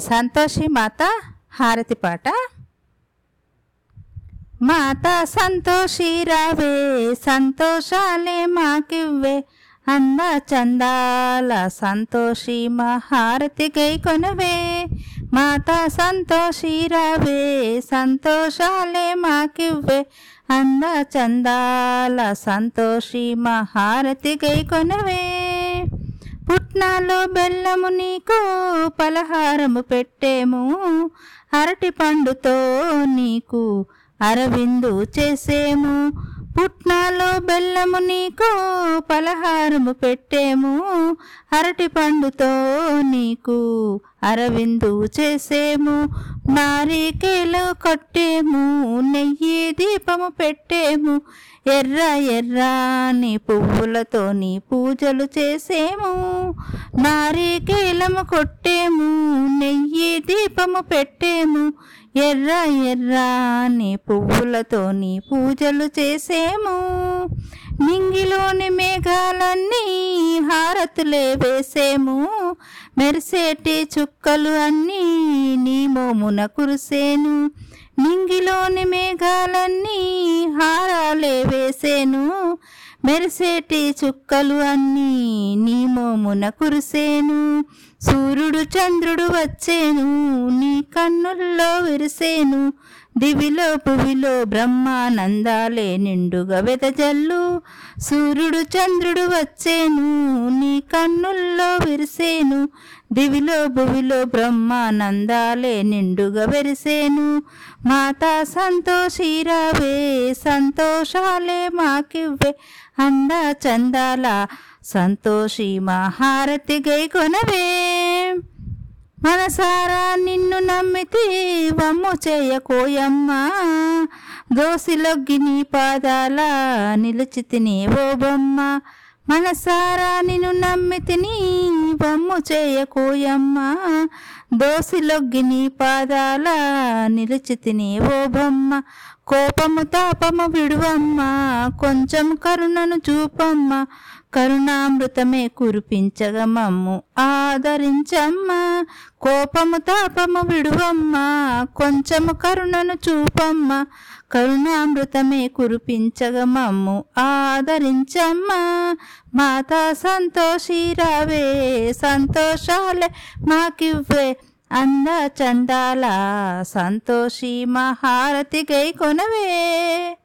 సంతోషి మాత హారతి పాట. మాత సంతోషి రావే సంతోషాలే మాకివ్వే. అంద చందాల సంతోషి మా హారతి గై కొనవే. మాత సంతోషి రావే సంతోషాలే మాకివ్వే. అంద చందాల సంతోషి మా హారతి గై కొనవే. పుట్నాలో బెల్లము నీకు పలహారము పెట్టేము. అరటి పండుతో నీకు అరవిందు చేసేము. పుట్నాలో బెల్లము నీకు పలహారము పెట్టేము అరటి పండుతో నీకు అరవిందు చేసేము నారికేలు కొట్టేము నెయ్యి దీపము పెట్టేము ఎర్ర ఎర్రాని పువ్వులతో నీ పూజలు చేసేము నారికేలము కొట్టేము నెయ్యి దీపము పెట్టేము ఎర్ర ఎర్రాని పువ్వులతో నీ పూజలు చేసేము. నింగిలోని మేఘాలన్నీ హారతులే వేసేము. మెరిసేటి చుక్కలు అన్నీ నీ మోమున కురిసేను. నింగిలోని మేఘాలన్నీ హారాలే వేసేను. మెరిసేటి చుక్కలు అన్నీ నీ మోమున కురిసేను. సూర్యుడు చంద్రుడు వచ్చేను నీ కన్నుల్లో విరిసేను. దివిలో పువిలో బ్రహ్మానందాలే నిండుగా వెదజల్లు. సూర్యుడు చంద్రుడు వచ్చేను నీ కన్నుల్లో విరిసేను. దివిలో భువిలో బ్రహ్మానందాలే నిండుగా వెరిసేను. మాతా సంతోషీరావే సంతోషాలే మాకివ్వే. అంద చందాల సంతోషి మహారతి గై కొనవే. మనసారా నిన్ను నమ్మితే వమ్ము చేయకోయమ్మా. దోసిలొగ్గి నీ పాదాల నిలిచితిని ఓ బొమ్మ. మనసారా నిన్ను నమ్మితిని బొమ్ము చేయకోయమ్మా. దోసిలొగ్గి నీ పాదాల నిలిచితిని ఓ బొమ్మ. కోపము తాపము విడువమ్మ. కొంచెం కరుణను చూపమ్మ. కరుణామృతమే కురిపించగ మమ్ము ఆదరించమ్మ కోపము తాపము విడువమ్మ కొంచెము కరుణను చూపమ్మ. కరుణామృతమే కురిపించగ మమ్ము ఆదరించమ్మ మాతా సంతోషి రావే సంతోషాలే మాకివ్వే. అంద చందాల సంతోషి మహారతి గై కొనవే.